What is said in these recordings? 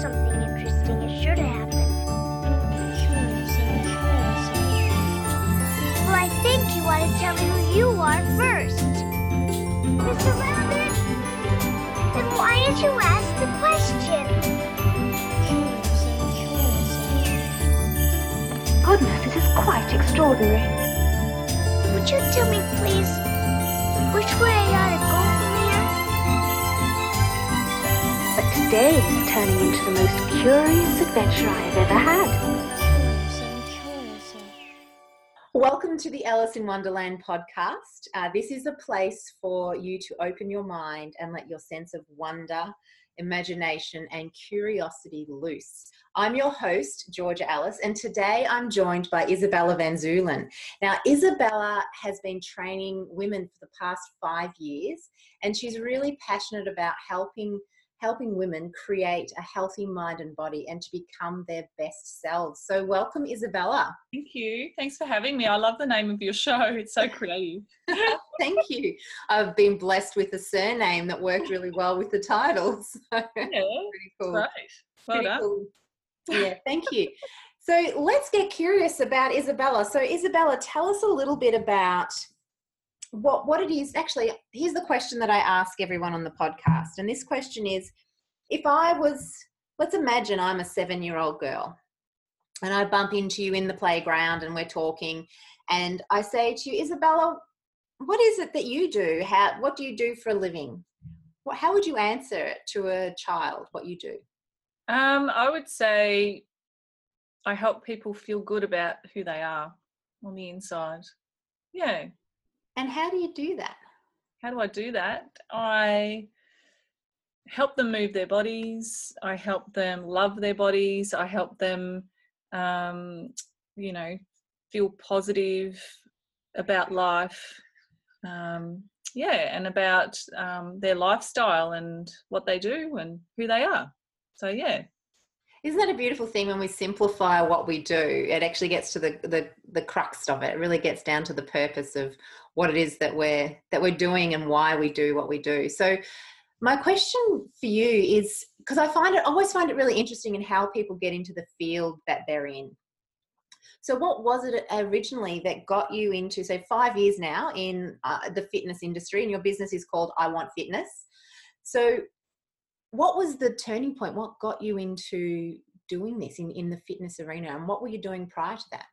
something interesting is sure to happen. Well, I think you ought to tell me who you are first. Mr. Rabbit? Then why did you ask the question? Goodness, this is quite extraordinary. Would you tell me, please, which way I ought to go today is turning into the most curious adventure I have ever had. Welcome to the Alice in Wonderland podcast. Uh, this is a place for you to open your mind and let your sense of wonder, imagination, and curiosity loose. I'm your host, Georgia Alice, and today I'm joined by Isabella Van Zulen. Now, Isabella has been training women for the past five years, and she's really passionate about helping helping women create a healthy mind and body and to become their best selves. So, welcome, Isabella. Thank you. Thanks for having me. I love the name of your show. It's so creative. Thank you. I've been blessed with a surname that worked really well with the title. So yeah, pretty cool. Right. Well Pretty done. cool. Yeah, thank you. So let's get curious about Isabella. So Isabella, tell us a little bit about what what it is. Actually, here's the question that I ask everyone on the podcast, and this question is: If I was, let's imagine I'm a seven-year-old girl, and I bump into you in the playground, and we're talking, and I say to you, Isabella, what is it that you do? How what do you do for a living? What, how would you answer it to a child? What you do? Um, I would say I help people feel good about who they are on the inside. Yeah. And how do you do that? How do I do that? I help them move their bodies. I help them love their bodies. I help them, um, you know, feel positive about life. Um, yeah, and about um, their lifestyle and what they do and who they are. So yeah, Isn't that a beautiful thing when we simplify what we do? It actually gets to the, the, the crux of it. It really gets down to the purpose of what it is that we're that we're doing and why we do what we do. So my question for you is because I find it always find it really interesting in how people get into the field that they're in. So what was it originally that got you into say 5 years now in uh, the fitness industry and your business is called I Want Fitness. So what was the turning point? What got you into doing this in, in the fitness arena and what were you doing prior to that?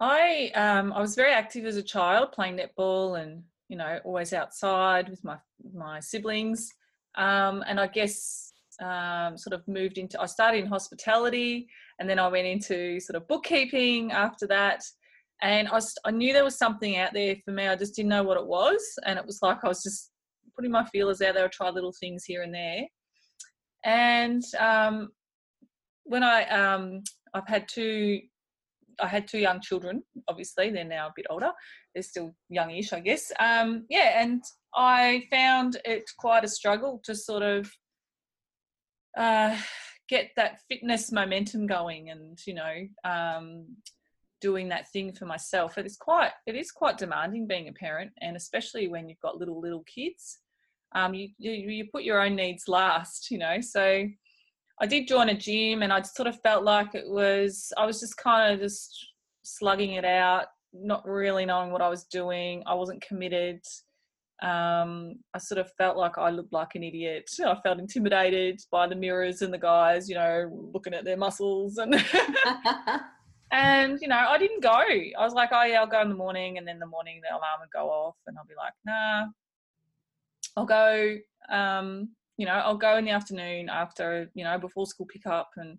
I um, I was very active as a child, playing netball and you know always outside with my my siblings. Um, and I guess um, sort of moved into. I started in hospitality, and then I went into sort of bookkeeping after that. And I, I knew there was something out there for me. I just didn't know what it was, and it was like I was just putting my feelers out there. I try little things here and there. And um, when I um, I've had two I had two young children. Obviously, they're now a bit older. They're still youngish, I guess. Um, yeah, and I found it quite a struggle to sort of uh, get that fitness momentum going, and you know, um, doing that thing for myself. It is quite it is quite demanding being a parent, and especially when you've got little little kids. Um, you, you you put your own needs last, you know. So I did join a gym and I sort of felt like it was, I was just kind of just slugging it out, not really knowing what I was doing. I wasn't committed. Um, I sort of felt like I looked like an idiot. I felt intimidated by the mirrors and the guys, you know, looking at their muscles and. and you know, I didn't go. I was like, oh yeah, I'll go in the morning, and then the morning the alarm would go off, and I'll be like, nah, I'll go. Um, you know, I'll go in the afternoon after, you know, before school pickup and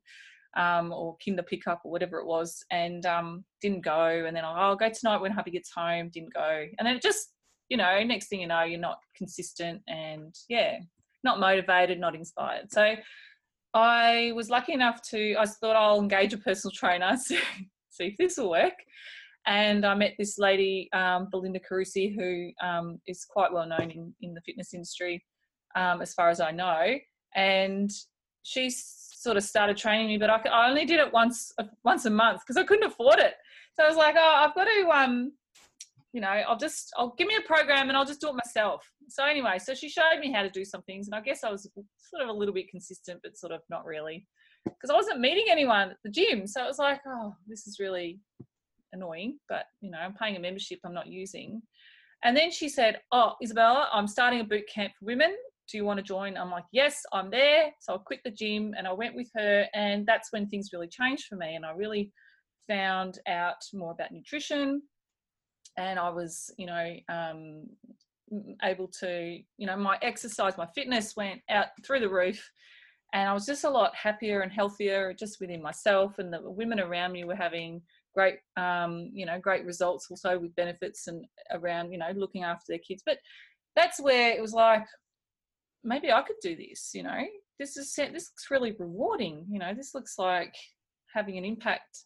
um, or kinder pickup or whatever it was, and um, didn't go. And then I'll, I'll go tonight when hubby gets home. Didn't go, and then it just, you know, next thing you know, you're not consistent and yeah, not motivated, not inspired. So I was lucky enough to. I thought I'll engage a personal trainer, see, see if this will work. And I met this lady, um, Belinda Carusi, who um, is quite well known in, in the fitness industry um, as far as I know. And she sort of started training me, but I, I only did it once once a month because I couldn't afford it. So I was like, oh, I've got to um, you know, I'll just, I'll give me a program and I'll just do it myself. So anyway, so she showed me how to do some things, and I guess I was sort of a little bit consistent, but sort of not really, because I wasn't meeting anyone at the gym. So it was like, oh, this is really annoying. But you know, I'm paying a membership I'm not using. And then she said, "Oh, Isabella, I'm starting a boot camp for women. Do you want to join?" I'm like, "Yes, I'm there." So I quit the gym and I went with her, and that's when things really changed for me, and I really found out more about nutrition and I was, you know, um, able to, you know, my exercise, my fitness went out through the roof, and I was just a lot happier and healthier just within myself, and the women around me were having great, um, you know, great results also with benefits and around, you know, looking after their kids. But that's where it was like, maybe I could do this, you know. This is this looks really rewarding, you know. This looks like having an impact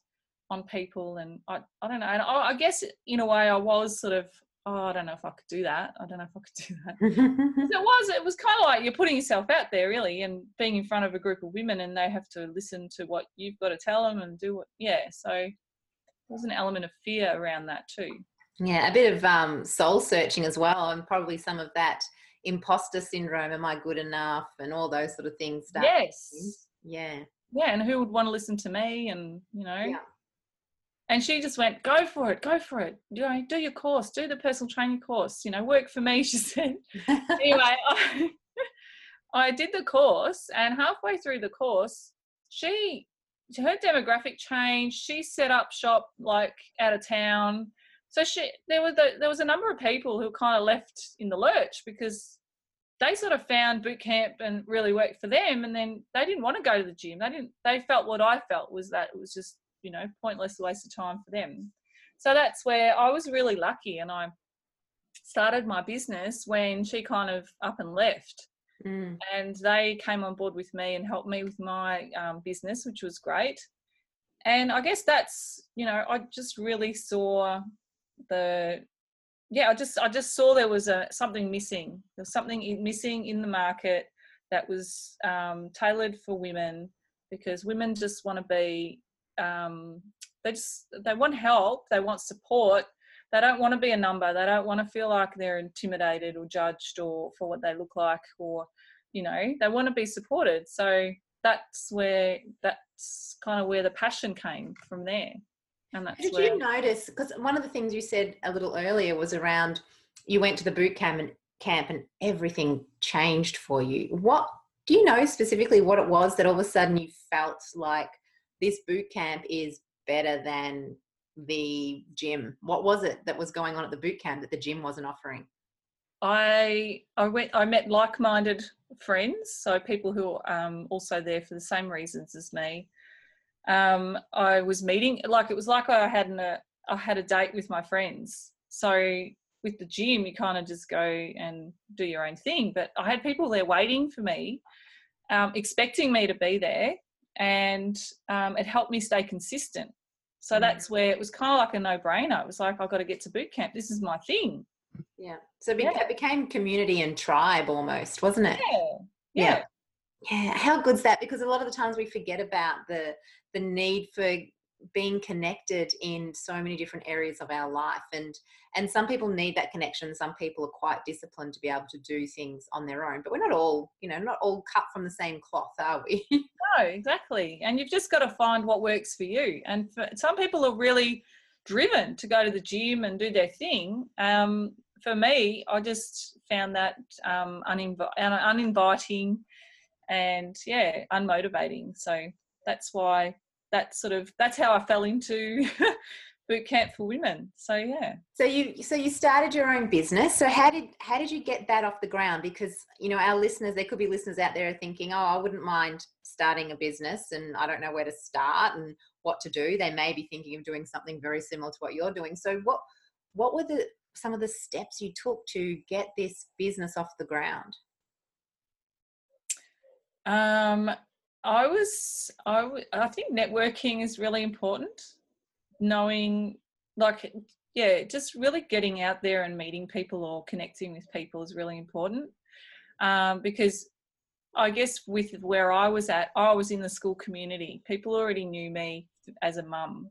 on people and I, I don't know and I, I, guess in a way I was sort of oh I don't know if I could do that I don't know if I could do that it was it was kind of like you're putting yourself out there really and being in front of a group of women and they have to listen to what you've got to tell them and do what yeah so there's an element of fear around that too. Yeah a bit of um, soul searching as well and probably some of that imposter syndrome am I good enough? and all those sort of things yes. yeah. Yeah and who would want to listen to me and you know? Yeah. And she just went go for it go for it. You know, do your course do the personal training course you know work for me she said. Anyway I, I did the course and halfway through the course she her demographic changed. She set up shop like out of town. So she there was a, there was a number of people who kind of left in the lurch because they sort of found boot camp and really worked for them and then they didn't want to go to the gym. They didn't they felt what i felt was that it was just you know pointless waste of time for them. So that's where i was really lucky and i started my business when she kind of up and left mm. and they came on board with me and helped me with my um, business which was great and i guess that's you know i just really saw the yeah i just i just saw there was a something missing there's something missing in the market that was um, tailored for women because women just want to be um, they just they want help they want support they don't want to be a number. They don't want to feel like they're intimidated or judged or for what they look like or you know they want to be supported. So that's where that's kind of where the passion came from there. And that's did where, you notice because one of the things you said a little earlier was around you went to the boot camp and camp and everything changed for you. What do you know specifically what it was that all of a sudden you felt like this boot camp is better than the gym. What was it that was going on at the boot camp that the gym wasn't offering? I I went I met like-minded friends, so people who are um, also there for the same reasons as me. Um, I was meeting like it was like I had an, a I had a date with my friends. So with the gym, you kind of just go and do your own thing. But I had people there waiting for me, um, expecting me to be there, and um, it helped me stay consistent. So mm. that's where it was kind of like a no-brainer. It was like I've got to get to boot camp. This is my thing. Yeah. So it, yeah. became community and tribe almost, wasn't it? Yeah. yeah. Yeah. Yeah. How good's that? Because a lot of the times we forget about the the need for being connected in so many different areas of our life and and some people need that connection some people are quite disciplined to be able to do things on their own but we're not all you know not all cut from the same cloth are we? No exactly and you've just got to find what works for you and for, some people are really driven to go to the gym and do their thing um, for me i just found that um, uninv- uninviting and yeah unmotivating so that's why that sort of that's how I fell into boot camp for women. So yeah. So you so you started your own business. So how did how did you get that off the ground? Because you know our listeners, there could be listeners out there thinking, oh, I wouldn't mind starting a business, and I don't know where to start and what to do. They may be thinking of doing something very similar to what you're doing. So what what were the some of the steps you took to get this business off the ground? Um, I was, I, w- I think networking is really important. Knowing, like, yeah, just really getting out there and meeting people or connecting with people is really important. Um, because I guess with where I was at, I was in the school community. People already knew me as a mum.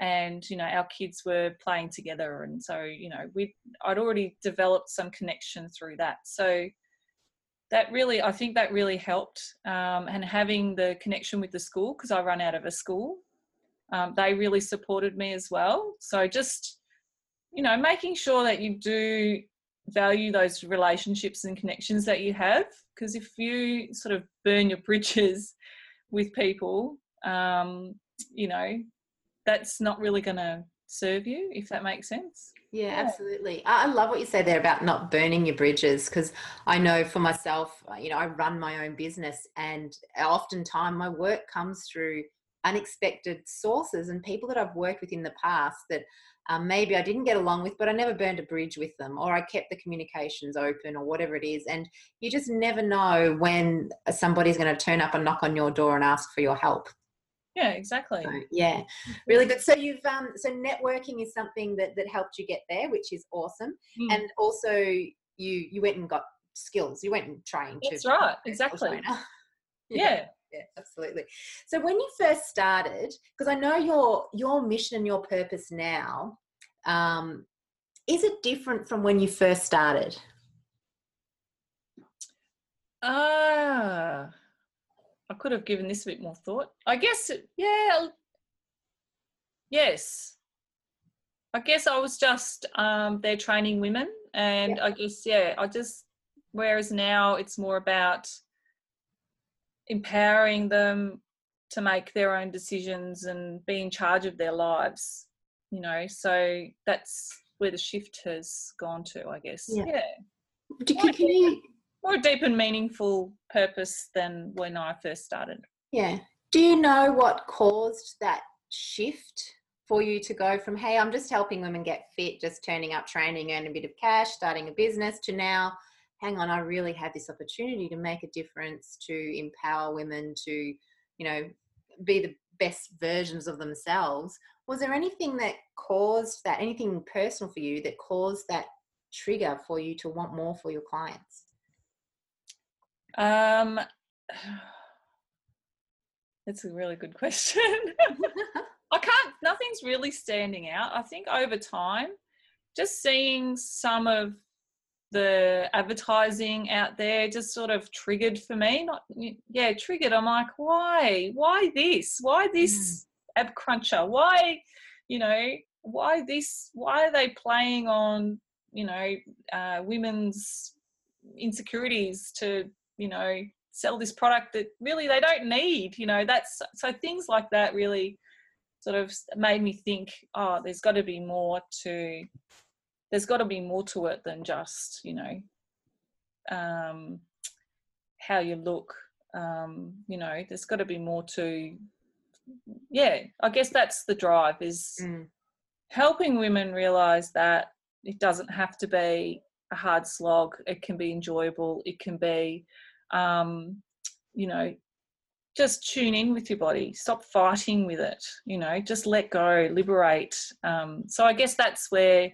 and you know our kids were playing together and so you know we i'd already developed some connection through that so that really i think that really helped um, and having the connection with the school because i run out of a school um, they really supported me as well. So just you know making sure that you do value those relationships and connections that you have because if you sort of burn your bridges with people um, you know that's not really going to serve you if that makes sense yeah, yeah. absolutely I, love what you say there about not burning your bridges because i know for myself uh, you know i run my own business and oftentimes my work comes through unexpected sources and people that i've worked with in the past that um, maybe I didn't get along with, but I never burned a bridge with them, or I kept the communications open, or whatever it is. And you just never know when somebody's going to turn up and knock on your door and ask for your help. Yeah, exactly. So, yeah, really good. So you've um, so networking is something that that helped you get there, which is awesome. Mm. And also, you you went and got skills. You went and trained. That's right. Exactly. yeah. yeah yeah absolutely so when you first started because i know your your mission and your purpose now um, is it different from when you first started ah uh, I could have given this a bit more thought. I guess, yeah, yes. I guess I was just um, there training women, and yeah. I guess, yeah, I just, whereas now it's more about empowering them to make their own decisions and be in charge of their lives, you know, so that's where the shift has gone to, I guess. Yeah. yeah. Can, can you more deep and meaningful purpose than when I first started. Yeah. Do you know what caused that shift for you to go from, hey, I'm just helping women get fit, just turning up training, earn a bit of cash, starting a business, to now, hang on, I really have this opportunity to make a difference, to empower women to, you know, be the best versions of themselves. Was there anything that caused that, anything personal for you that caused that trigger for you to want more for your clients? Um, that's a really good question. I can't, nothing's really standing out. I think over time, just seeing some of the advertising out there just sort of triggered for me. Not, yeah, triggered. I'm like, why? Why this? Why this mm. ab cruncher? Why, you know, why this? Why are they playing on, you know, uh, women's insecurities to you know sell this product that really they don't need you know that's so things like that really sort of made me think oh there's got to be more to there's got to be more to it than just you know um how you look um you know there's got to be more to yeah i guess that's the drive is mm. helping women realize that it doesn't have to be a hard slog it can be enjoyable it can be um, you know, just tune in with your body, stop fighting with it, you know, just let go, liberate. Um, so I guess that's where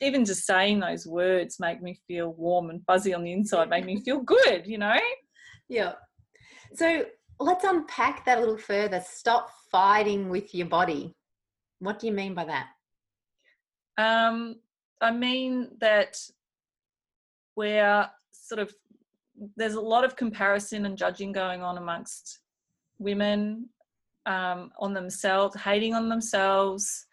even just saying those words make me feel warm and fuzzy on the inside, make me feel good, you know? Yeah. So let's unpack that a little further. Stop fighting with your body. What do you mean by that? Um, I mean that we're sort of there's a lot of comparison and judging going on amongst women um, on themselves, hating on themselves,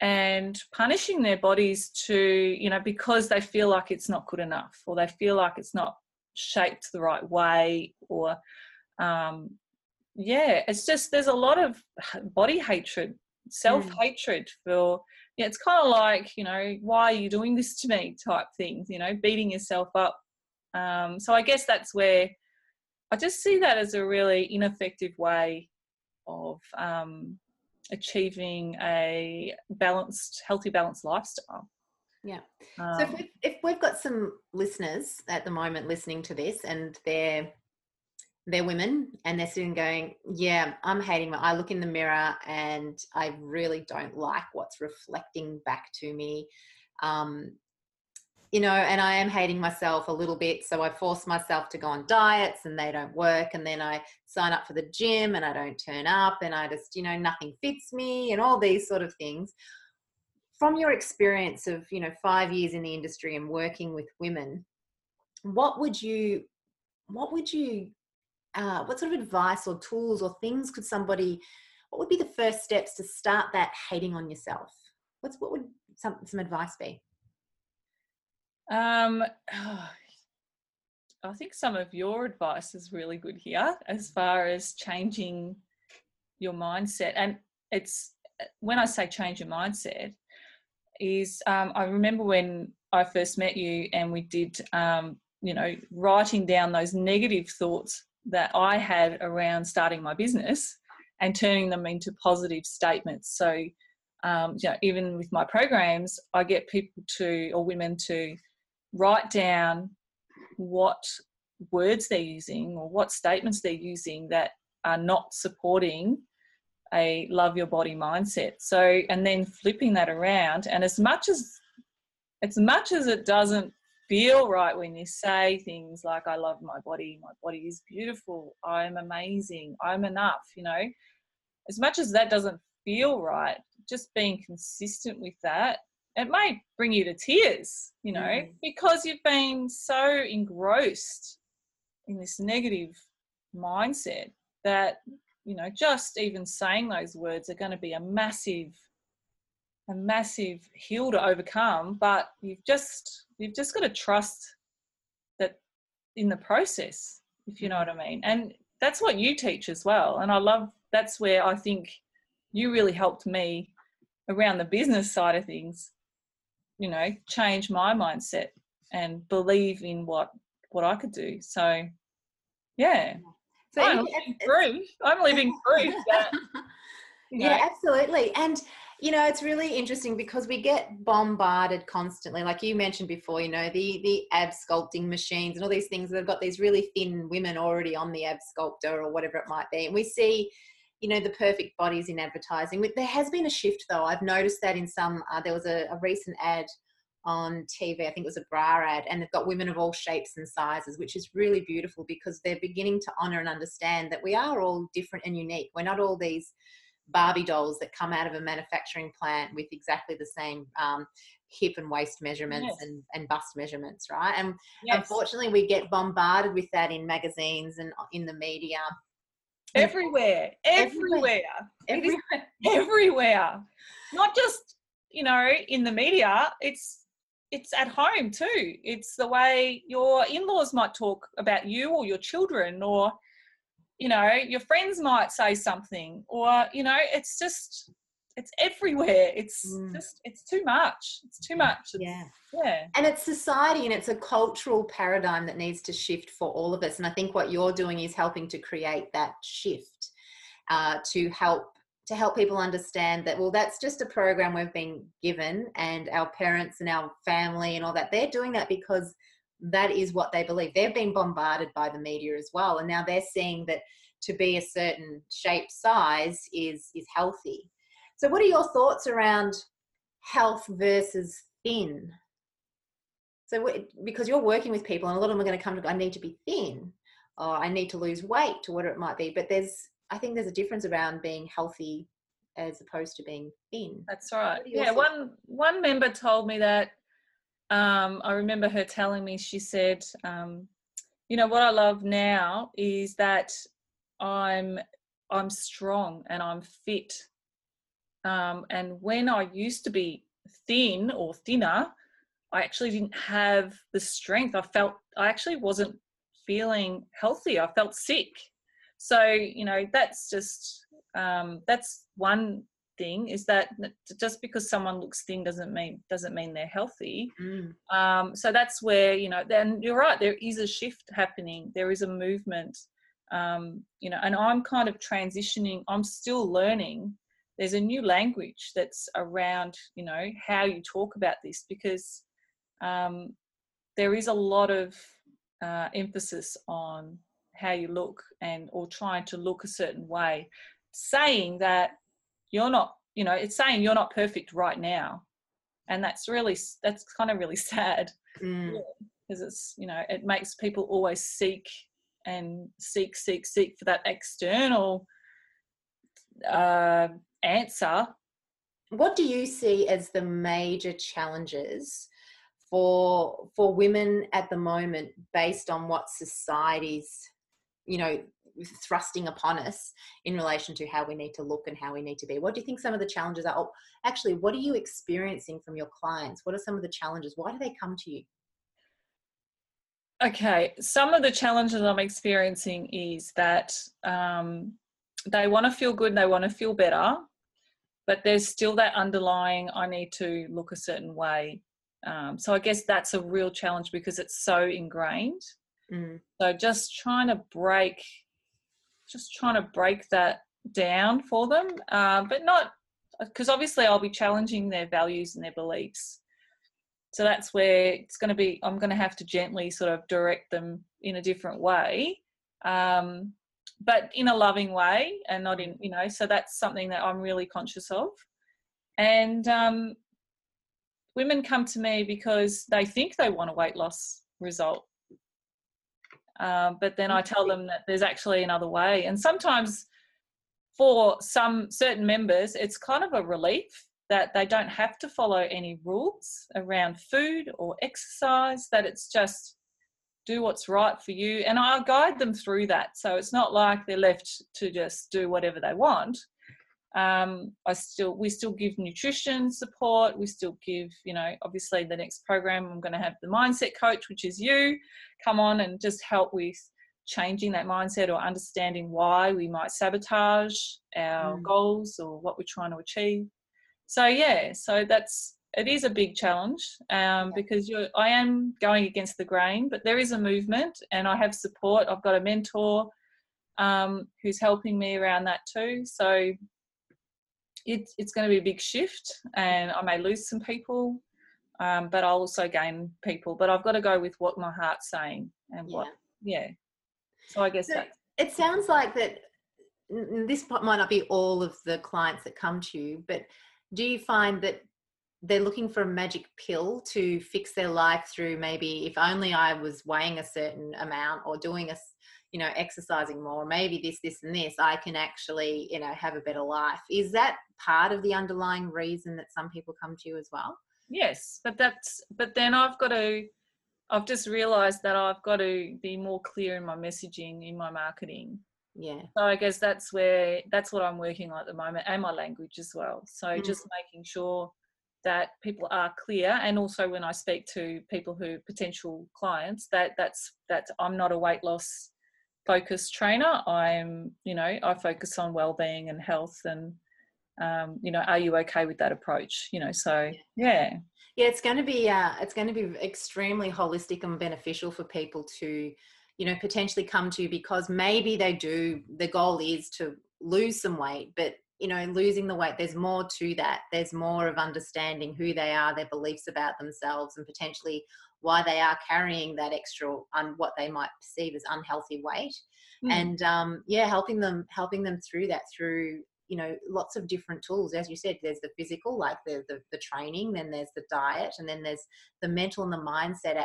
and punishing their bodies to, you know, because they feel like it's not good enough or they feel like it's not shaped the right way or, um, yeah, it's just there's a lot of body hatred, self hatred for. Yeah, it's kind of like you know, why are you doing this to me? Type things, you know, beating yourself up um, so I guess that's where I just see that as a really ineffective way of um, achieving a balanced, healthy, balanced lifestyle. Yeah. Um, so if we've, if we've got some listeners at the moment listening to this and they're they're women and they're sitting going, yeah, I'm hating my. I look in the mirror and I really don't like what's reflecting back to me. Um, you know, and I am hating myself a little bit. So I force myself to go on diets and they don't work. And then I sign up for the gym and I don't turn up and I just, you know, nothing fits me and all these sort of things. From your experience of, you know, five years in the industry and working with women, what would you, what would you, uh, what sort of advice or tools or things could somebody, what would be the first steps to start that hating on yourself? What's, what would some, some advice be? Um, I think some of your advice is really good here as far as changing your mindset. And it's when I say change your mindset, is um, I remember when I first met you and we did, um, you know, writing down those negative thoughts that I had around starting my business and turning them into positive statements. So, um, you know, even with my programs, I get people to or women to write down what words they're using or what statements they're using that are not supporting a love your body mindset. So and then flipping that around and as much as as much as it doesn't feel right when you say things like i love my body my body is beautiful i'm amazing i'm enough you know as much as that doesn't feel right just being consistent with that it may bring you to tears, you know, mm. because you've been so engrossed in this negative mindset that, you know, just even saying those words are going to be a massive, a massive hill to overcome. But you've just, you've just got to trust that in the process, if you know what I mean. And that's what you teach as well. And I love, that's where I think you really helped me around the business side of things you know change my mindset and believe in what what I could do. So yeah. So oh, I'm living proof. I'm living proof that Yeah, absolutely. And you know, it's really interesting because we get bombarded constantly. Like you mentioned before, you know, the the ab sculpting machines and all these things that have got these really thin women already on the ab sculptor or whatever it might be. And we see you know the perfect bodies in advertising. There has been a shift though. I've noticed that in some uh, there was a, a, recent ad on tv i think it was a bra ad and they've got women of all shapes and sizes which is really beautiful because they're beginning to honor and understand that we are all different and unique. We're not all these barbie dolls that come out of a manufacturing plant with exactly the same um, hip and waist measurements yes. and, and bust measurements right? And yes. unfortunately we get bombarded with that in magazines and in the media everywhere, everywhere, everywhere, everywhere. Not just you know in the media. It's it's at home too. It's the way your in-laws might talk about you or your children, or you know your friends might say something, or you know it's just it's everywhere. It's mm. just it's too much. It's too much. It's, yeah. yeah. And it's society and it's a cultural paradigm that needs to shift for all of us. And i think what you're doing is helping to create that shift uh, to help to help people understand that well that's just a program we've been given and our parents and our family and all that they're doing that because that is what they believe. They've been bombarded by the media as well. And now they're seeing that to be a certain shape size is is healthy so, what are your thoughts around health versus thin? So, because you're working with people, and a lot of them are going to come to, I need to be thin, or I need to lose weight, or whatever it might be. But there's, I think there's a difference around being healthy as opposed to being thin. That's right. Yeah, one one member told me that. Um, I remember her telling me. She said, um, "You know what I love now is that I'm I'm strong and I'm fit um, and when I used to be thin or thinner, I actually didn't have the strength. I felt I actually wasn't feeling healthy. I felt sick. So you know that's just um, that's one thing is that just because someone looks thin doesn't mean doesn't mean they're healthy. Mm. Um, so that's where you know. Then you're right. There is a shift happening. There is a movement. Um, you know, and I'm kind of transitioning. I'm still learning there's a new language that's around you know how you talk about this because um, there is a lot of uh, emphasis on how you look and or trying to look a certain way saying that you're not you know it's saying you're not perfect right now and that's really that's kind of really sad Mm. because it's you know it makes people always seek and seek seek seek for that external uh, answer What do you see as the major challenges for for women at the moment, based on what society's, you know, thrusting upon us in relation to how we need to look and how we need to be? What do you think some of the challenges are? Oh, actually, what are you experiencing from your clients? What are some of the challenges? Why do they come to you? okay some of the challenges i'm experiencing is that um, they want to feel good they want to feel better but there's still that underlying i need to look a certain way. Um, so i guess that's a real challenge because it's so ingrained. Mm. so just trying to break just trying to break that down for them uh, but not because obviously i'll be challenging their values and their beliefs. So that's where it's going to be i'm going to have to gently sort of direct them in a different way. Um, but in a loving way and not in you know so that's something that i'm really conscious of. And um, women come to me because they think they want a weight loss result. Um, but then i tell them that there's actually another way. And sometimes for some certain members it's kind of a relief that they don't have to follow any rules around food or exercise, that it's just do what's right for you. And I'll guide them through that. So it's not like they're left to just do whatever they want. Um, I still, we still give nutrition support. We still give, you know, obviously the next program, I'm going to have the mindset coach, which is you, come on and just help with changing that mindset or understanding why we might sabotage our Mm. goals or what we're trying to achieve so yeah so that's it is a big challenge um, because you're i am going against the grain but there is a movement and i have support. I've got a mentor um, who's helping me around that too. So it's it's going to be a big shift and i may lose some people um, but i'll also gain people. But i've got to go with what my heart's saying and what yeah. so i guess So that it sounds like that this might not be all of the clients that come to you, but do you find that they're looking for a magic pill to fix their life through maybe if only I was weighing a certain amount or doing a, you know, exercising more, maybe this, this, and this, I can actually, you know, have a better life. Is that part of the underlying reason that some people come to you as well? Yes, but that's but then I've got to I've just realized that I've got to be more clear in my messaging in my marketing. Yeah. So I guess that's where that's what I'm working on at the moment and my language as well. So Mm. just making sure that people are clear and also when I speak to people who potential clients that that's that I'm not a weight loss focused trainer. I'm, you know, I focus on well-being and health and um, you know, are you okay with that approach? You know, so yeah. Yeah, it's going to be uh, it's going to be extremely holistic and beneficial for people to, you know, potentially come to you because maybe they do. The goal is to lose some weight, but you know, losing the weight, there's more to that. There's more of understanding who they are, their beliefs about themselves, and potentially why they are carrying that extra on what they might perceive as unhealthy weight. Mm. And um, yeah, helping them helping them through that through you know lots of different tools as you said there's the physical like the the, the training then there's the diet and then there's the mental and the mindset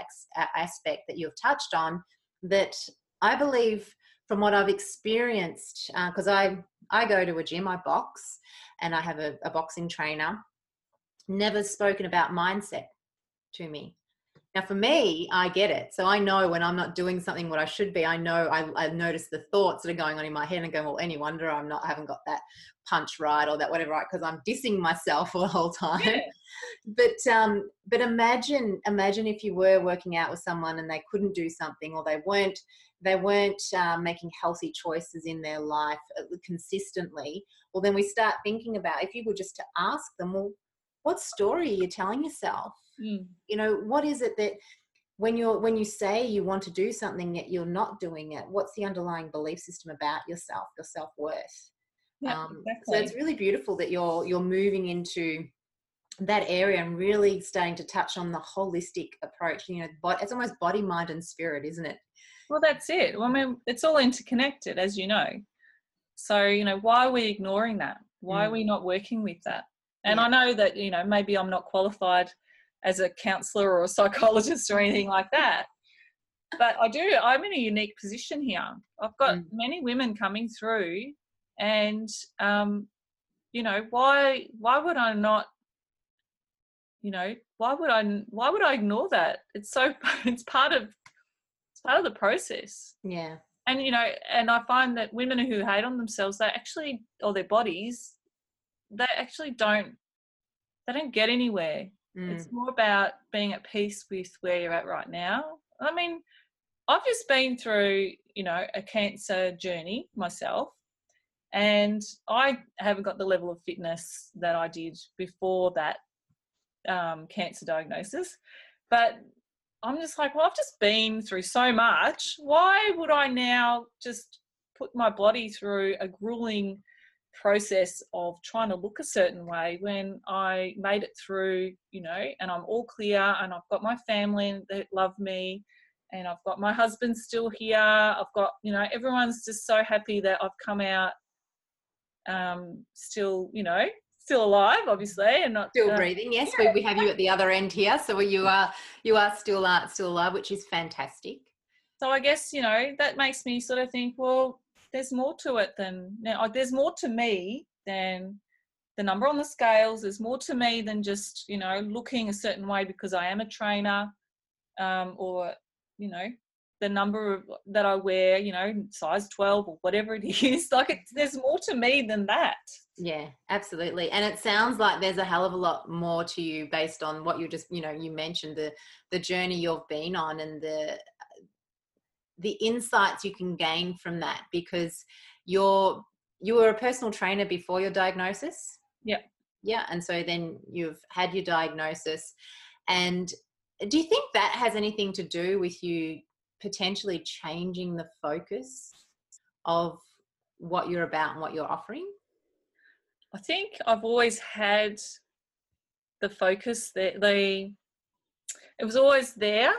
aspect that you've touched on that i believe from what i've experienced because i i go to a gym i box and i have a, a boxing trainer never spoken about mindset to me now, for me, I get it. So I know when I'm not doing something what I should be, I know I, I notice the thoughts that are going on in my head and going, well, any wonder I'm not, I haven't got that punch right or that whatever right because I'm dissing myself all the whole time. Yeah. But um, but imagine imagine if you were working out with someone and they couldn't do something or they weren't they weren't uh, making healthy choices in their life uh, consistently. Well, then we start thinking about if you were just to ask them, well, what story are you telling yourself? Mm. you know what is it that when you're when you say you want to do something yet you're not doing it what's the underlying belief system about yourself your self-worth Yeah, um, exactly. so it's really beautiful that you're you're moving into that area and really starting to touch on the holistic approach you know but it's almost body mind and spirit isn't it Well, that's it. Well, I mean, it's all interconnected, as you know. So, you know, why are we ignoring that? Why are Mm. we not working with that? And Yeah. I know that, you know, maybe I'm not qualified as a counselor or a psychologist or anything like that. But I do, I'm in a unique position here. I've got Mm. many women coming through and um, you know, why why would I not you know, why would I why would I ignore that? It's so it's part of part of the process Yeah. and you know and i find that women who hate on themselves they actually or their bodies they actually don't they don't get anywhere Mm. it's more about being at peace with where you're at right now i mean i've just been through you know a cancer journey myself and i haven't got the level of fitness that i did before that um, cancer diagnosis but I'm just like, well, I've just been through so much. Why would I now just put my body through a grueling process of trying to look a certain way when I made it through, you know, and I'm all clear and I've got my family that love me and I've got my husband still here. I've got, you know, everyone's just so happy that I've come out um still, you know, still alive obviously and not Still uh, breathing. Yes, we, we have you at the other end here, so you are you are still uh, still alive, which is fantastic. so i guess you know that makes me sort of think well there's more to it than now uh, there's more to me than the number on the scales there's more to me than just you know looking a certain way because i am a trainer um, or you know the number of that i wear you know size 12 or whatever it is like it's, there's more to me than that Yeah, absolutely. And it sounds like there's a hell of a lot more to you based on what you just, you know, you mentioned the the journey you've been on and the the insights you can gain from that because you're you were a personal trainer before your diagnosis. Yeah. Yeah, and so then you've had your diagnosis and do you think that has anything to do with you potentially changing the focus of what you're about and what you're offering? I think I've always had the focus that the it was always there,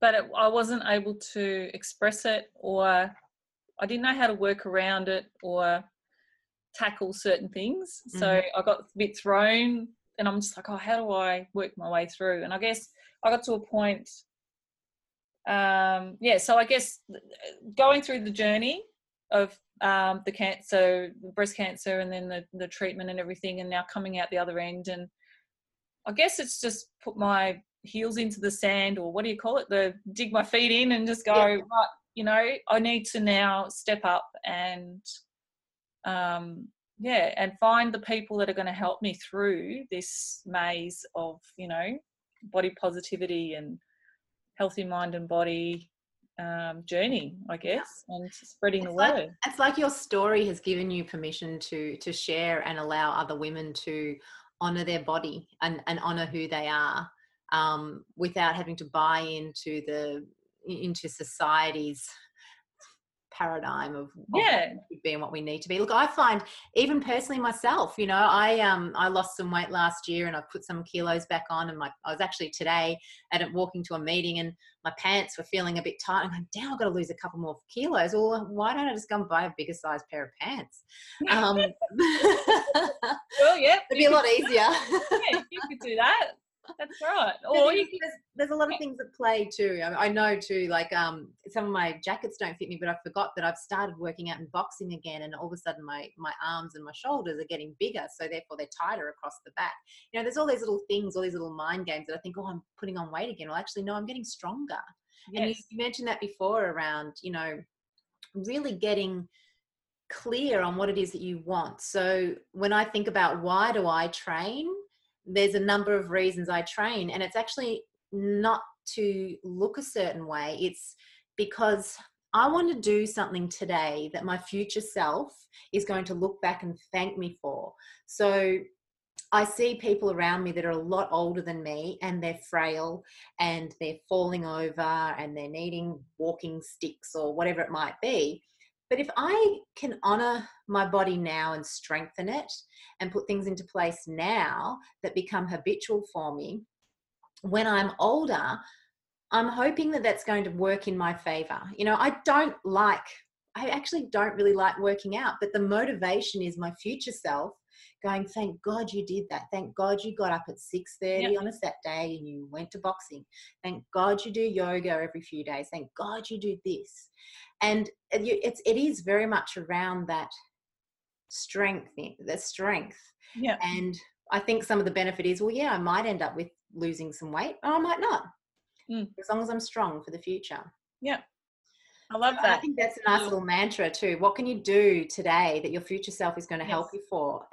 but it, I wasn't able to express it or I didn't know how to work around it or tackle certain things. So Mhm. I got a bit thrown and I'm just like, oh, how do I work my way through? And I guess I got to a point um yeah so i guess going through the journey of um, the cancer, breast cancer, and then the, the treatment and everything, and now coming out the other end. And I guess it's just put my heels into the sand, or what do you call it? The dig my feet in and just go, Yeah. right, you know, I need to now step up and, um, yeah, and find the people that are going to help me through this maze of, you know, body positivity and healthy mind and body um, journey, I guess, and spreading the like- word. it's like your story has given you permission to to share and allow other women to honor their body and, and honor who they are um, without having to buy into the into society's paradigm of, of Yeah. what we should be and what we need to be. Look, I find even personally myself, you know, I um I lost some weight last year and I put some kilos back on and my I was actually today at a, walking to a meeting and my pants were feeling a bit tight. I'm like, damn, I've got to lose a couple more kilos. Well, why don't I just go and buy a bigger size pair of pants? Um, well, yeah. it'd be a lot easier. yeah, you could do that. That's right. Or you could, there's, there's a lot of things that play too. I, I know too, like um, some of my jackets don't fit me, but I forgot that I've started working out in boxing again, and all of a sudden my my arms and my shoulders are getting bigger, so therefore they're tighter across the back. You know, there's all these little things, all these little mind games that I think, oh, I'm putting on weight again. Well, actually, no, I'm getting stronger. And you, you mentioned that before around, you know, really getting clear on what it is that you want. So when I think about why do I train, there's a number of reasons I train, and it's actually not to look a certain way. It's because I want to do something today that my future self is going to look back and thank me for. So I see people around me that are a lot older than me and they're frail and they're falling over and they're needing walking sticks or whatever it might be. But if I can honor my body now and strengthen it and put things into place now that become habitual for me, when I'm older, I'm hoping that that's going to work in my favor. You know, I don't like, I actually don't really like working out, but the motivation is my future self going, thank God you did that. Thank God you got up at 6.30 on a Saturday and you went to boxing. Thank God you do yoga every few days. Thank God you do this. And it's, it is very much around that strength, the strength. Yeah. And I think some of the benefit is, well, yeah, I might end up with losing some weight or I might not. Mm. As long as I'm strong for the future. Yeah. I love that. I think that's a nice little mantra too. What can you do today that your future self is going to yes. help you for?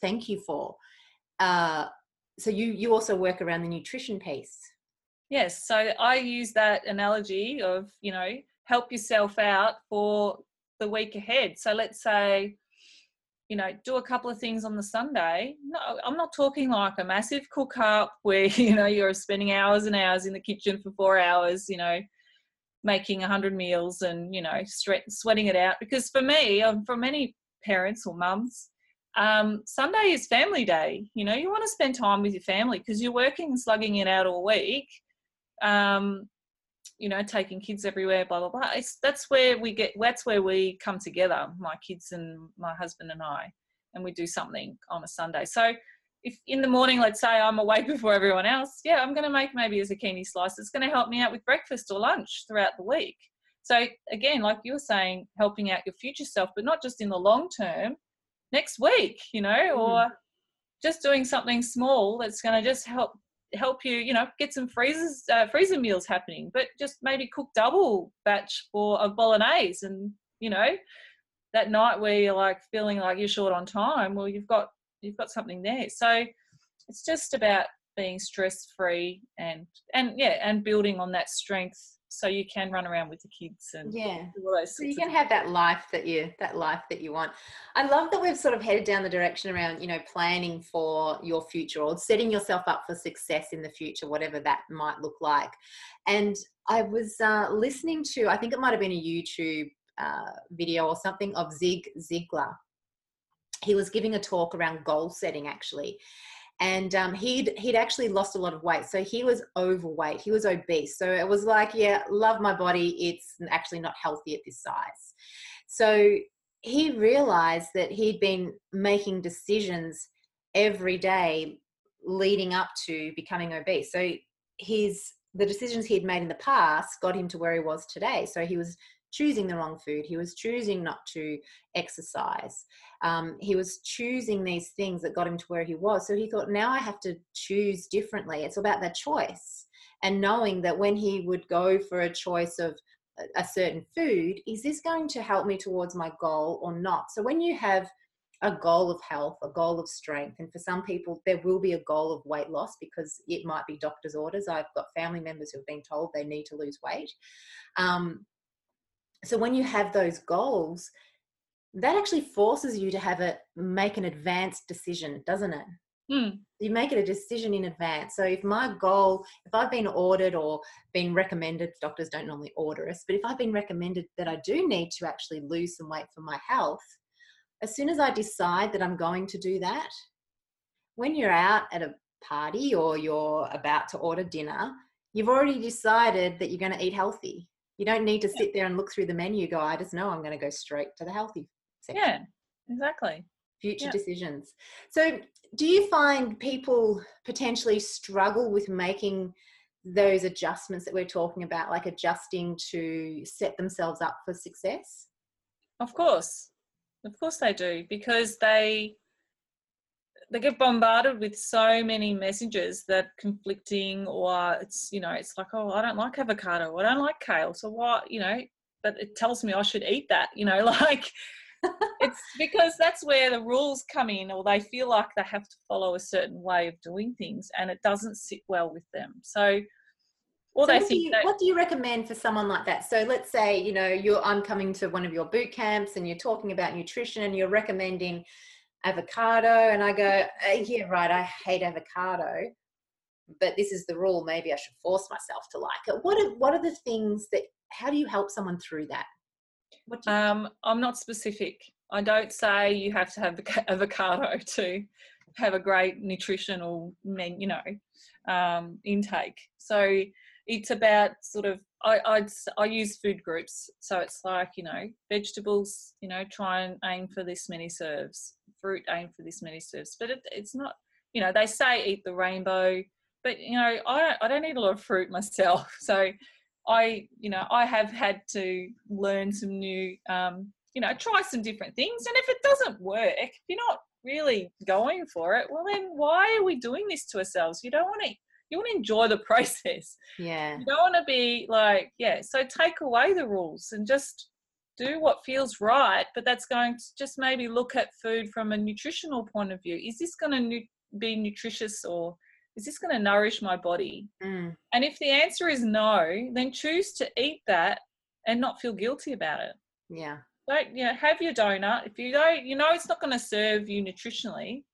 Thank you for. Uh, so you you also work around the nutrition piece. Yes. So I use that analogy of you know help yourself out for the week ahead. So let's say you know, do a couple of things on the Sunday. No, I'm not talking like a massive cook up where, you know, you're spending hours and hours in the kitchen for four hours, you know, making 100 meals and, you know, sweating it out. Because for me, um, for many parents or mums, um, Sunday is family day. You know, you want to spend time with your family because you're working and slugging it out all week. Um, you know, taking kids everywhere, blah blah blah. It's that's where we get. That's where we come together, my kids and my husband and I, and we do something on a Sunday. So, if in the morning, let's say I'm awake before everyone else, yeah, I'm going to make maybe a zucchini slice. It's going to help me out with breakfast or lunch throughout the week. So again, like you were saying, helping out your future self, but not just in the long term, next week, you know, mm. or just doing something small that's going to just help help you, you know, get some freezers, uh, freezer meals happening, but just maybe cook double batch for a bolognese and, you know, that night where you're like feeling like you're short on time, well, you've got, you've got something there. So it's just about being stress free and, and yeah, and building on that strength so you can run around with the kids and yeah. so you can have that life that you that life that you want. I love that we've sort of headed down the direction around you know planning for your future or setting yourself up for success in the future whatever that might look like. And i was uh, listening to i think it might have been a youtube uh, video or something of zig ziglar he was giving a talk around goal setting actually. And um, he'd he'd actually lost a lot of weight so he was overweight he was obese. So it was like yeah love my body it's actually not healthy at this size. So he realized that he'd been making decisions every day leading up to becoming obese. So his the decisions he had made in the past got him to where he was today. So he was choosing the wrong food. He was choosing not to exercise. Um, he was choosing these things that got him to where he was. So he thought, now I have to choose differently. It's about that choice and knowing that when he would go for a choice of a certain food, is this going to help me towards my goal or not? So when you have a goal of health, a goal of strength. And for some people, there will be a goal of weight loss because it might be doctor's orders. I've got family members who've been told they need to lose weight. Um, so when you have those goals that actually forces you to have a make an advanced decision doesn't it? Mm. you make it a decision in advance. So if my goal if i've been ordered or been recommended doctors don't normally order us but if i've been recommended that i do need to actually lose some weight for my health as soon as i decide that i'm going to do that when you're out at a party or you're about to order dinner you've already decided that you're going to eat healthy you don't need to sit there and look through the menu. Go, I just know I'm going to go straight to the healthy section. Yeah, exactly. Future yeah. decisions. So, do you find people potentially struggle with making those adjustments that we're talking about, like adjusting to set themselves up for success? Of course, of course they do, because they they get bombarded with so many messages that conflicting or it's you know it's like oh i don't like avocado. I don't like kale. So what? You know but it tells me i should eat that you know like it's because that's where the rules come in or they feel like they have to follow a certain way of doing things and it doesn't sit well with them. So or so what, do you, that, what do you recommend for someone like that? So let's say you know you're i'm coming to one of your boot camps and you're talking about nutrition and you're recommending avocado and i go uh, yeah right i hate avocado but this is the rule maybe i should force myself to like it. What are what are the things that how do you help someone through that? Um, i'm not specific. I don't say you have to have avocado to have a great nutritional you know um, intake. So it's about sort of I, I'd, I use food groups so it's like you know vegetables you know try and aim for this many serves fruit aim for this many serves, but it, it's not. You know, they say eat the rainbow, but you know, I don't, I don't eat a lot of fruit myself, so I, you know, I have had to learn some new, um, you know, try some different things, and if it doesn't work, if you're not really going for it, well, then why are we doing this to ourselves? You don't want to you want to enjoy the process. Yeah. You don't want to be like, yeah, so take away the rules and just do what feels right, but that's going to just maybe look at food from a nutritional point of view. Is this going to nu- be nutritious or is this going to nourish my body? Mm. And if the answer is no, then choose to eat that and not feel guilty about it. Yeah. Don't you know, have your donut. If you don't, you know it's not going to serve you nutritionally,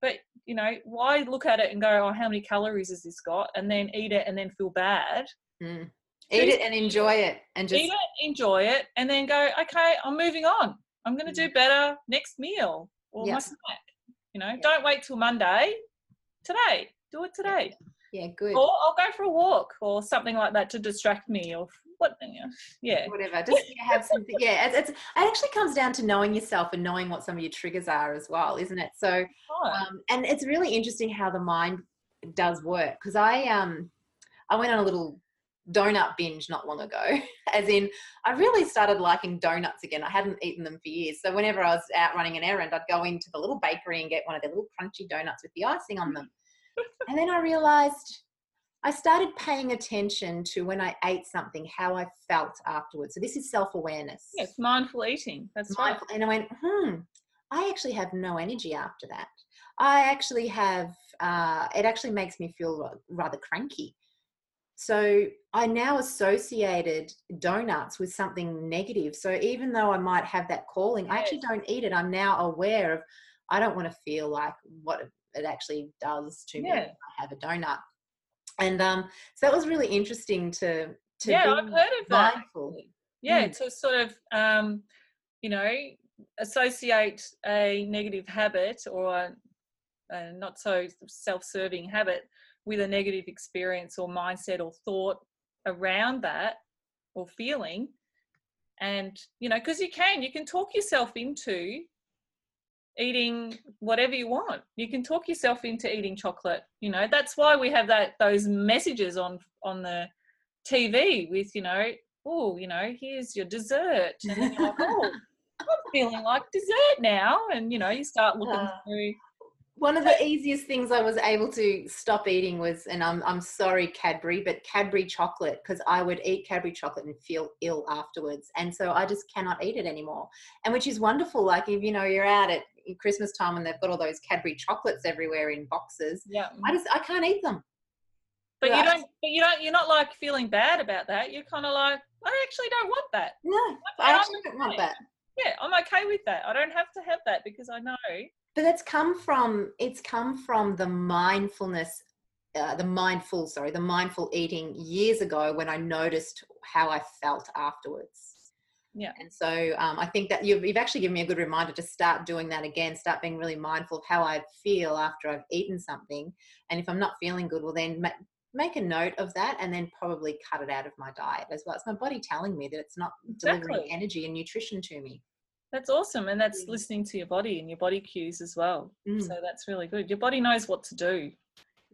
but you know, why look at it and go, oh, how many calories has this got? And then eat it and then feel bad. Mm. Eat it and enjoy it and just Eat it, enjoy it, and then go, okay, I'm moving on. I'm going to do better next meal or Yeah. my snack. You know, don't wait till Monday. Today, do it today. yeah, good. Or I'll go for a walk or something like that to distract me or what, yeah. whatever just yeah, have something yeah it's, it's it actually comes down to knowing yourself and knowing what some of your triggers are as well isn't it so um, and it's really interesting how the mind does work because i um i went on a little donut binge not long ago as in i really started liking donuts again i hadn't eaten them for years so whenever i was out running an errand i'd go into the little bakery and get one of their little crunchy donuts with the icing on them and then i realized I started paying attention to when I ate something, how I felt afterwards. So this is self-awareness. Yes, mindful eating. That's right. And I went, hmm, I actually have no energy after that. I actually have, uh, it actually makes me feel rather cranky. So I now associated donuts with something negative. So even though I might have that calling, I actually don't eat it. I'm now aware of, I don't want to feel like what it actually does to me Yeah. if I have a donut. And um, so that was really interesting to, to yeah, be I've heard of that. mindful. actually. Yeah, Mm. to sort of, um, you know, associate a negative habit or a, a not so self-serving habit with a negative experience or mindset or thought around that or feeling. And you know because you can you can talk yourself into eating whatever you want. You can talk yourself into eating chocolate. You know that's why we have that those messages on on the tv with you know oh you know here's your dessert. And then you're like oh i'm feeling like dessert now. And you know you start looking through One of the easiest things I was able to stop eating was, and I'm, I'm sorry, Cadbury, but Cadbury chocolate, because I would eat Cadbury chocolate and feel ill afterwards. And so I just cannot eat it anymore. And which is wonderful. Like, if you know, you're out at Christmas time and they've got all those Cadbury chocolates everywhere in boxes, yeah I just, I can't eat them. but you don't but you don't you're not like feeling bad about that you're kind of like i actually don't want that No, I actually don't want that. yeah i'm okay with that i don't have to have that because i know but that's come from it's come from the mindfulness uh, the mindful sorry the mindful eating years ago when i noticed how i felt afterwards Yeah. and so um, i think that you've, you've actually given me a good reminder to start doing that again start being really mindful of how i feel after i've eaten something and if i'm not feeling good well then ma- make a note of that and then probably cut it out of my diet as well it's my body telling me that it's not delivering Exactly. energy and nutrition to me that's awesome and that's listening to your body and your body cues as well Mm. so that's really good your body knows what to do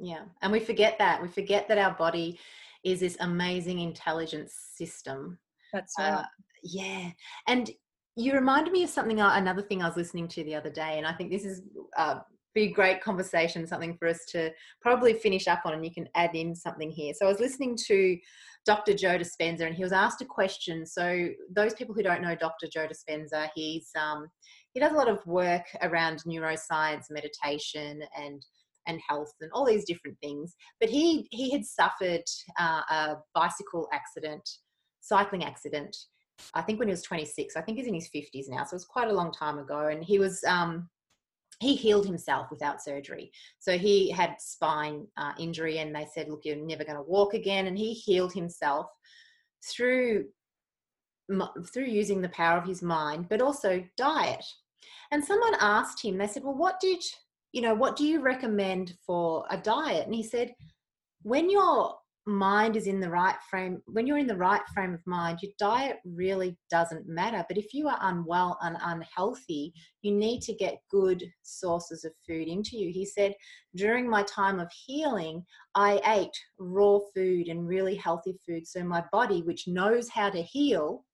Yeah. And we forget that. We forget that our body is this amazing intelligence system. that's right Uh, yeah. And you reminded me of something, uh, another thing I was listening to the other day. And I think this is uh, be a great conversation, something for us to probably finish up on. And you can add in something here. So I was listening to Dr. Joe Dispenza and he was asked a question. So those people who don't know Dr. Joe Dispenza, he's, um, he does a lot of work around neuroscience, meditation, and and health and all these different things. But he he had suffered uh, a bicycle accident, cycling accident. I think when he was 26. I think he's in his 50s now, so it was quite a long time ago. And he was um, he healed himself without surgery. So he had spine uh, injury, and they said, "Look, you're never going to walk again." And he healed himself through through using the power of his mind, but also diet. And someone asked him, they said, Well, what did you know, what do you recommend for a diet? And he said, When your mind is in the right frame, when you're in the right frame of mind, your diet really doesn't matter. But if you are unwell and unhealthy, you need to get good sources of food into you. He said, during my time of healing, I ate raw food and really healthy food. So my body, which knows how to heal,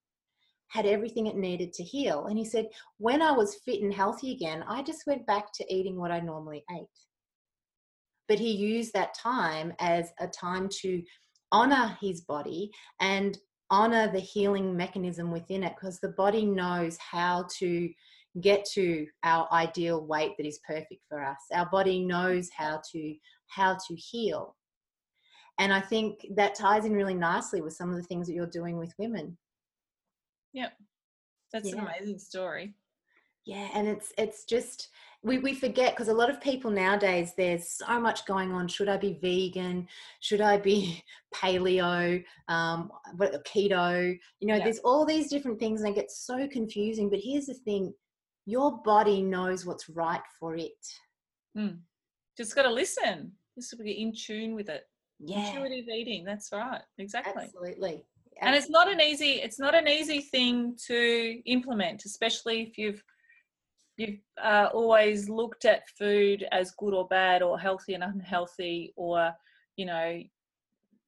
had everything it needed to heal. And he said, when I was fit and healthy again, I just went back to eating what I normally ate. But he used that time as a time to honor his body and honor the healing mechanism within it because the body knows how to get to our ideal weight that is perfect for us our body knows how to how to heal and i think that ties in really nicely with some of the things that you're doing with women Yep. That's an amazing story. yeah and it's it's just we, we forget because a lot of people nowadays there's so much going on should i be vegan should i be paleo um what keto you know Yeah. there's all these different things and it gets so confusing but here's the thing your body knows what's right for it Just got to listen. Just to be in tune with it. yeah Intuitive eating. That's right. Exactly. absolutely and it's not an easy it's not an easy thing to implement especially if you've you've uh, always looked at food as good or bad or healthy and unhealthy or you know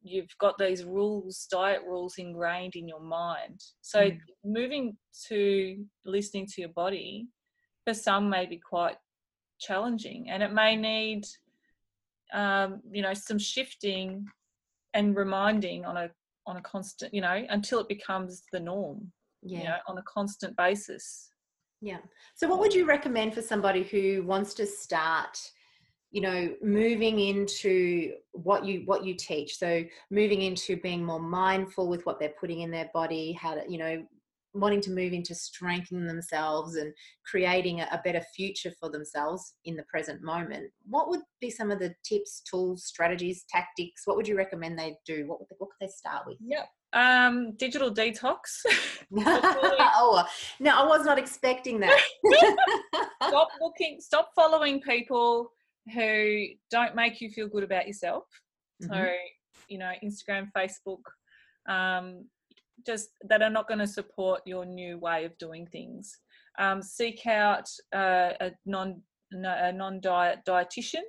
you've got these rules diet rules ingrained in your mind. So Mm. moving to listening to your body for some may be quite challenging and it may need um, you know some shifting and reminding on a on a constant you know until it becomes the norm yeah. you know on a constant basis Yeah. So, what would you recommend for somebody who wants to start, you know, moving into what you what you teach? So, moving into being more mindful with what they're putting in their body, how to, you know, wanting to move into strengthening themselves and creating a, a better future for themselves in the present moment. What would be some of the tips, tools, strategies, tactics? What would you recommend they do? What would they, what could they start with? yep um digital detox oh no, I was not expecting that. stop looking stop following people who don't make you feel good about yourself so Mhm. you know instagram facebook um, just that are not going to support your new way of doing things. Um, seek out uh, a non a non diet dietitian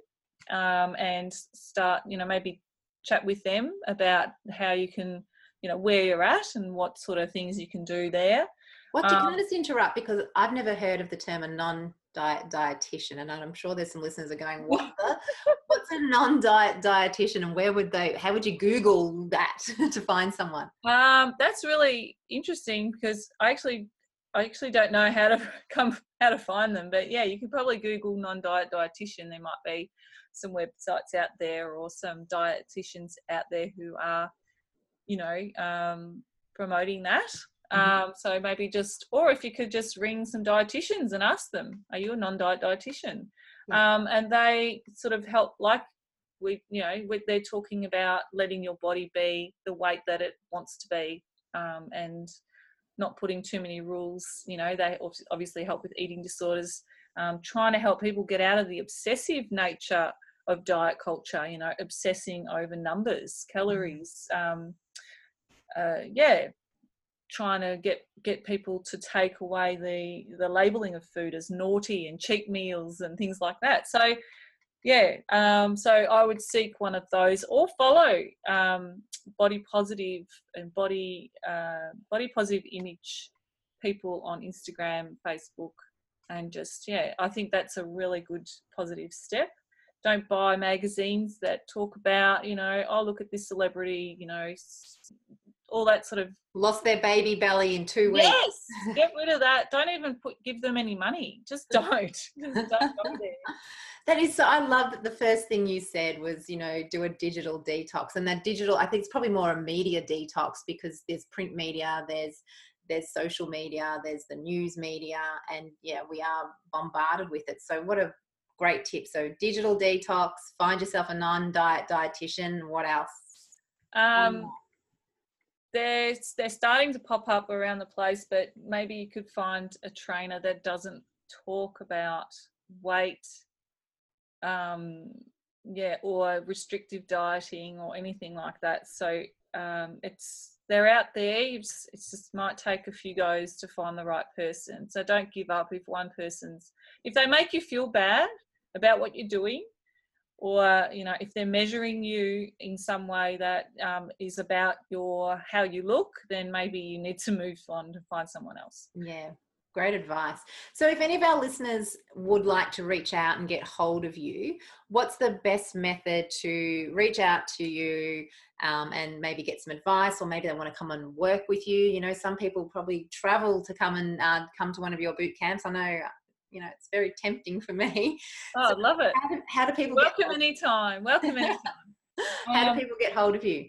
um, and start you know maybe chat with them about how you can you know where you're at and what sort of things you can do there. What do, can I Um, just interrupt? Because I've never heard of the term a non-diet dietitian, and I'm sure there's some listeners are going, "What the? What's a non-diet dietitian, and where would they? How would you Google that to find someone?" Um, that's really interesting because I actually I actually don't know how to come how to find them, but yeah, you could probably Google non-diet dietitian. There might be some websites out there or some dietitians out there who are, you know, um, promoting that. Mhm. Um, so maybe just, or if you could just ring some dietitians and ask them, "Are you a non-diet dietitian?" Um, and they sort of help, like we, you know, we, they're talking about letting your body be the weight that it wants to be, um, and not putting too many rules. You know, they obviously help with eating disorders. Um, trying to help people get out of the obsessive nature of diet culture. You know, obsessing over numbers, calories. Um, uh, yeah, trying to get get people to take away the the labeling of food as naughty and cheap meals and things like that. So yeah, um, so I would seek one of those or follow um, body positive and body uh, body positive image people on Instagram, Facebook, and just yeah, I think that's a really good positive step. Don't buy magazines that talk about you know oh look at this celebrity you know all that sort of Lost their baby belly in two weeks. yes get rid of that don't even put give them any money just don't just don't go there That is so. I love that the first thing you said was, you know, do a digital detox, and that digital. I think it's probably more a media detox because there's print media, there's there's social media, there's the news media, and yeah, we are bombarded with it. So what a great tip. So digital detox. Find yourself a non-diet dietitian. What else? um they're they're starting to pop up around the place but maybe you could find a trainer that doesn't talk about weight um yeah, or restrictive dieting or anything like that. So um, it's they're out there. It's, it's just might take a few goes to find the right person. So don't give up if one person's if they make you feel bad about what you're doing, or you know if they're measuring you in some way that um, is about your how you look, then maybe you need to move on to find someone else. Yeah, Great advice. So, if any of our listeners would like to reach out and get hold of you, what's the best method to reach out to you um, and maybe get some advice, or maybe they want to come and work with you? You know, some people probably travel to come and uh, come to one of your boot camps. I know, you know, it's very tempting for me. Oh, so love it. How do, how do people welcome anytime? Welcome anytime. how um, do people get hold of you?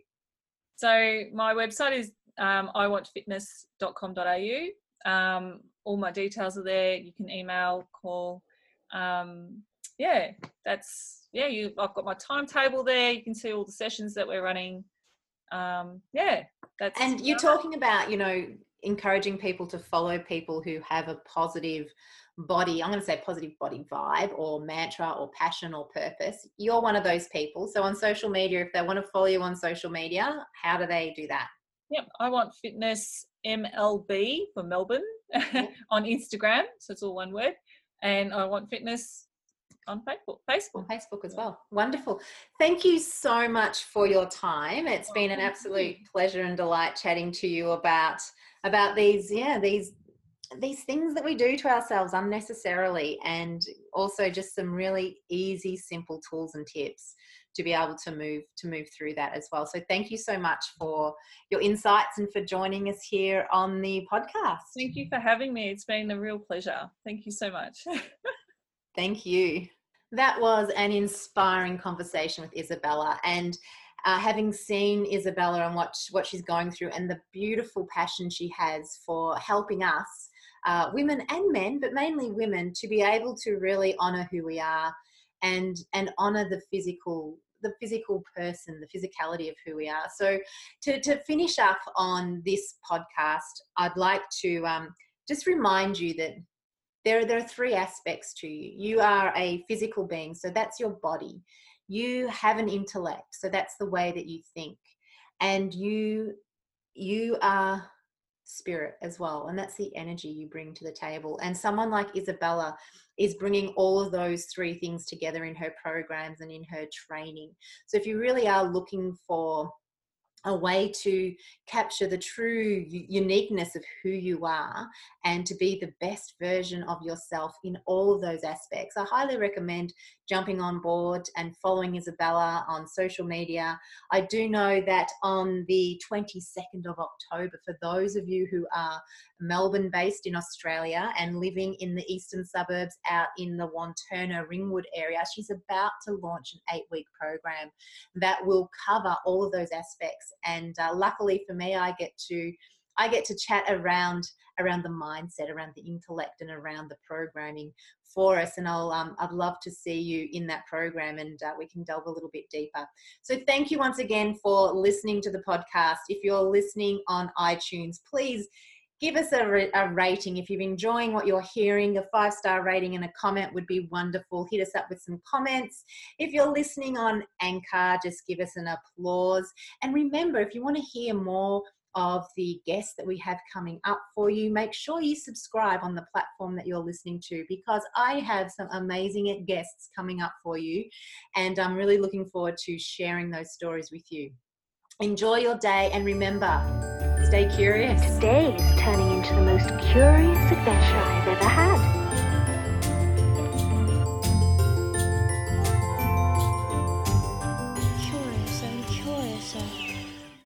So, my website is um, iwantfitness.com.au. Um, all my details are there. You can email, call. Um, yeah, that's yeah. You, I've got my timetable there. You can see all the sessions that we're running. Um, yeah, that's. And you're talking about you know encouraging people to follow people who have a positive body i'm going to say positive body vibe or mantra or passion or purpose you're one of those people so on social media if they want to follow you on social media how do they do that yep i want fitness mlb for melbourne on Instagram. So it's all one word. And I want fitness on Facebook. Facebook. On Facebook as well. Wonderful. Thank you so much for your time. It's oh, been an absolute pleasure and delight chatting to you about about these, yeah, these these things that we do to ourselves unnecessarily and also just some really easy simple tools and tips to be able to move to move through that as well. So thank you so much for your insights and for joining us here on the podcast. Thank you for having me. It's been a real pleasure. Thank you so much. thank you. That was an inspiring conversation with Isabella and uh, having seen Isabella and what what she's going through and the beautiful passion she has for helping us uh, women and men, but mainly women, to be able to really honor who we are and and honor the physical the physical person, the physicality of who we are. So, to, to finish up on this podcast, I'd like to um, just remind you that there, there are three aspects to you. You are a physical being, so that's your body. You have an intellect, so that's the way that you think, and you you are spirit as well, and that's the energy you bring to the table. And someone like Isabella is bringing all of those three things together in her programs and in her training. So if you really are looking for a way to capture the true uniqueness of who you are and to be the best version of yourself in all those aspects. I highly recommend jumping on board and following Isabella on social media. I do know that on the 22nd of October, for those of you who are Melbourne based in Australia and living in the eastern suburbs out in the Wantirna Ringwood area, she's about to launch an eight week program that will cover all of those aspects. And uh, luckily for me, I get to I get to chat around around the mindset, around the intellect, and around the programming for us. And I'll um, I'd love to see you in that program, and uh, we can delve a little bit deeper. So thank you once again for listening to the podcast. If you're listening on iTunes, please give us a, a, rating if you're enjoying what you're hearing a five star rating and a comment would be wonderful hit us up with some comments if you're listening on anchor just give us an applause and remember if you want to hear more of the guests that we have coming up for you. Make sure you subscribe on the platform that you're listening to because I have some amazing guests coming up for you, and I'm really looking forward to sharing those stories with you. Enjoy your day and remember, stay curious. Today is turning into the most curious adventure I've ever had.